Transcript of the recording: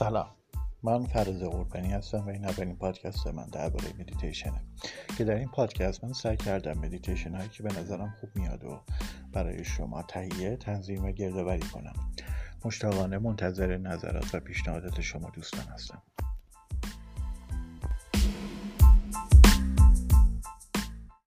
سلام. من فراز قربانی هستم و این اولین پادکست من درباره مدیتیشنه که در این پادکست من سعی کردم مدیتیشن هایی که به نظرم خوب میاد و برای شما تهیه تنظیم و گردآوری کنم. مشتاقانه منتظر نظرات و پیشنهادات شما دوستان هستم.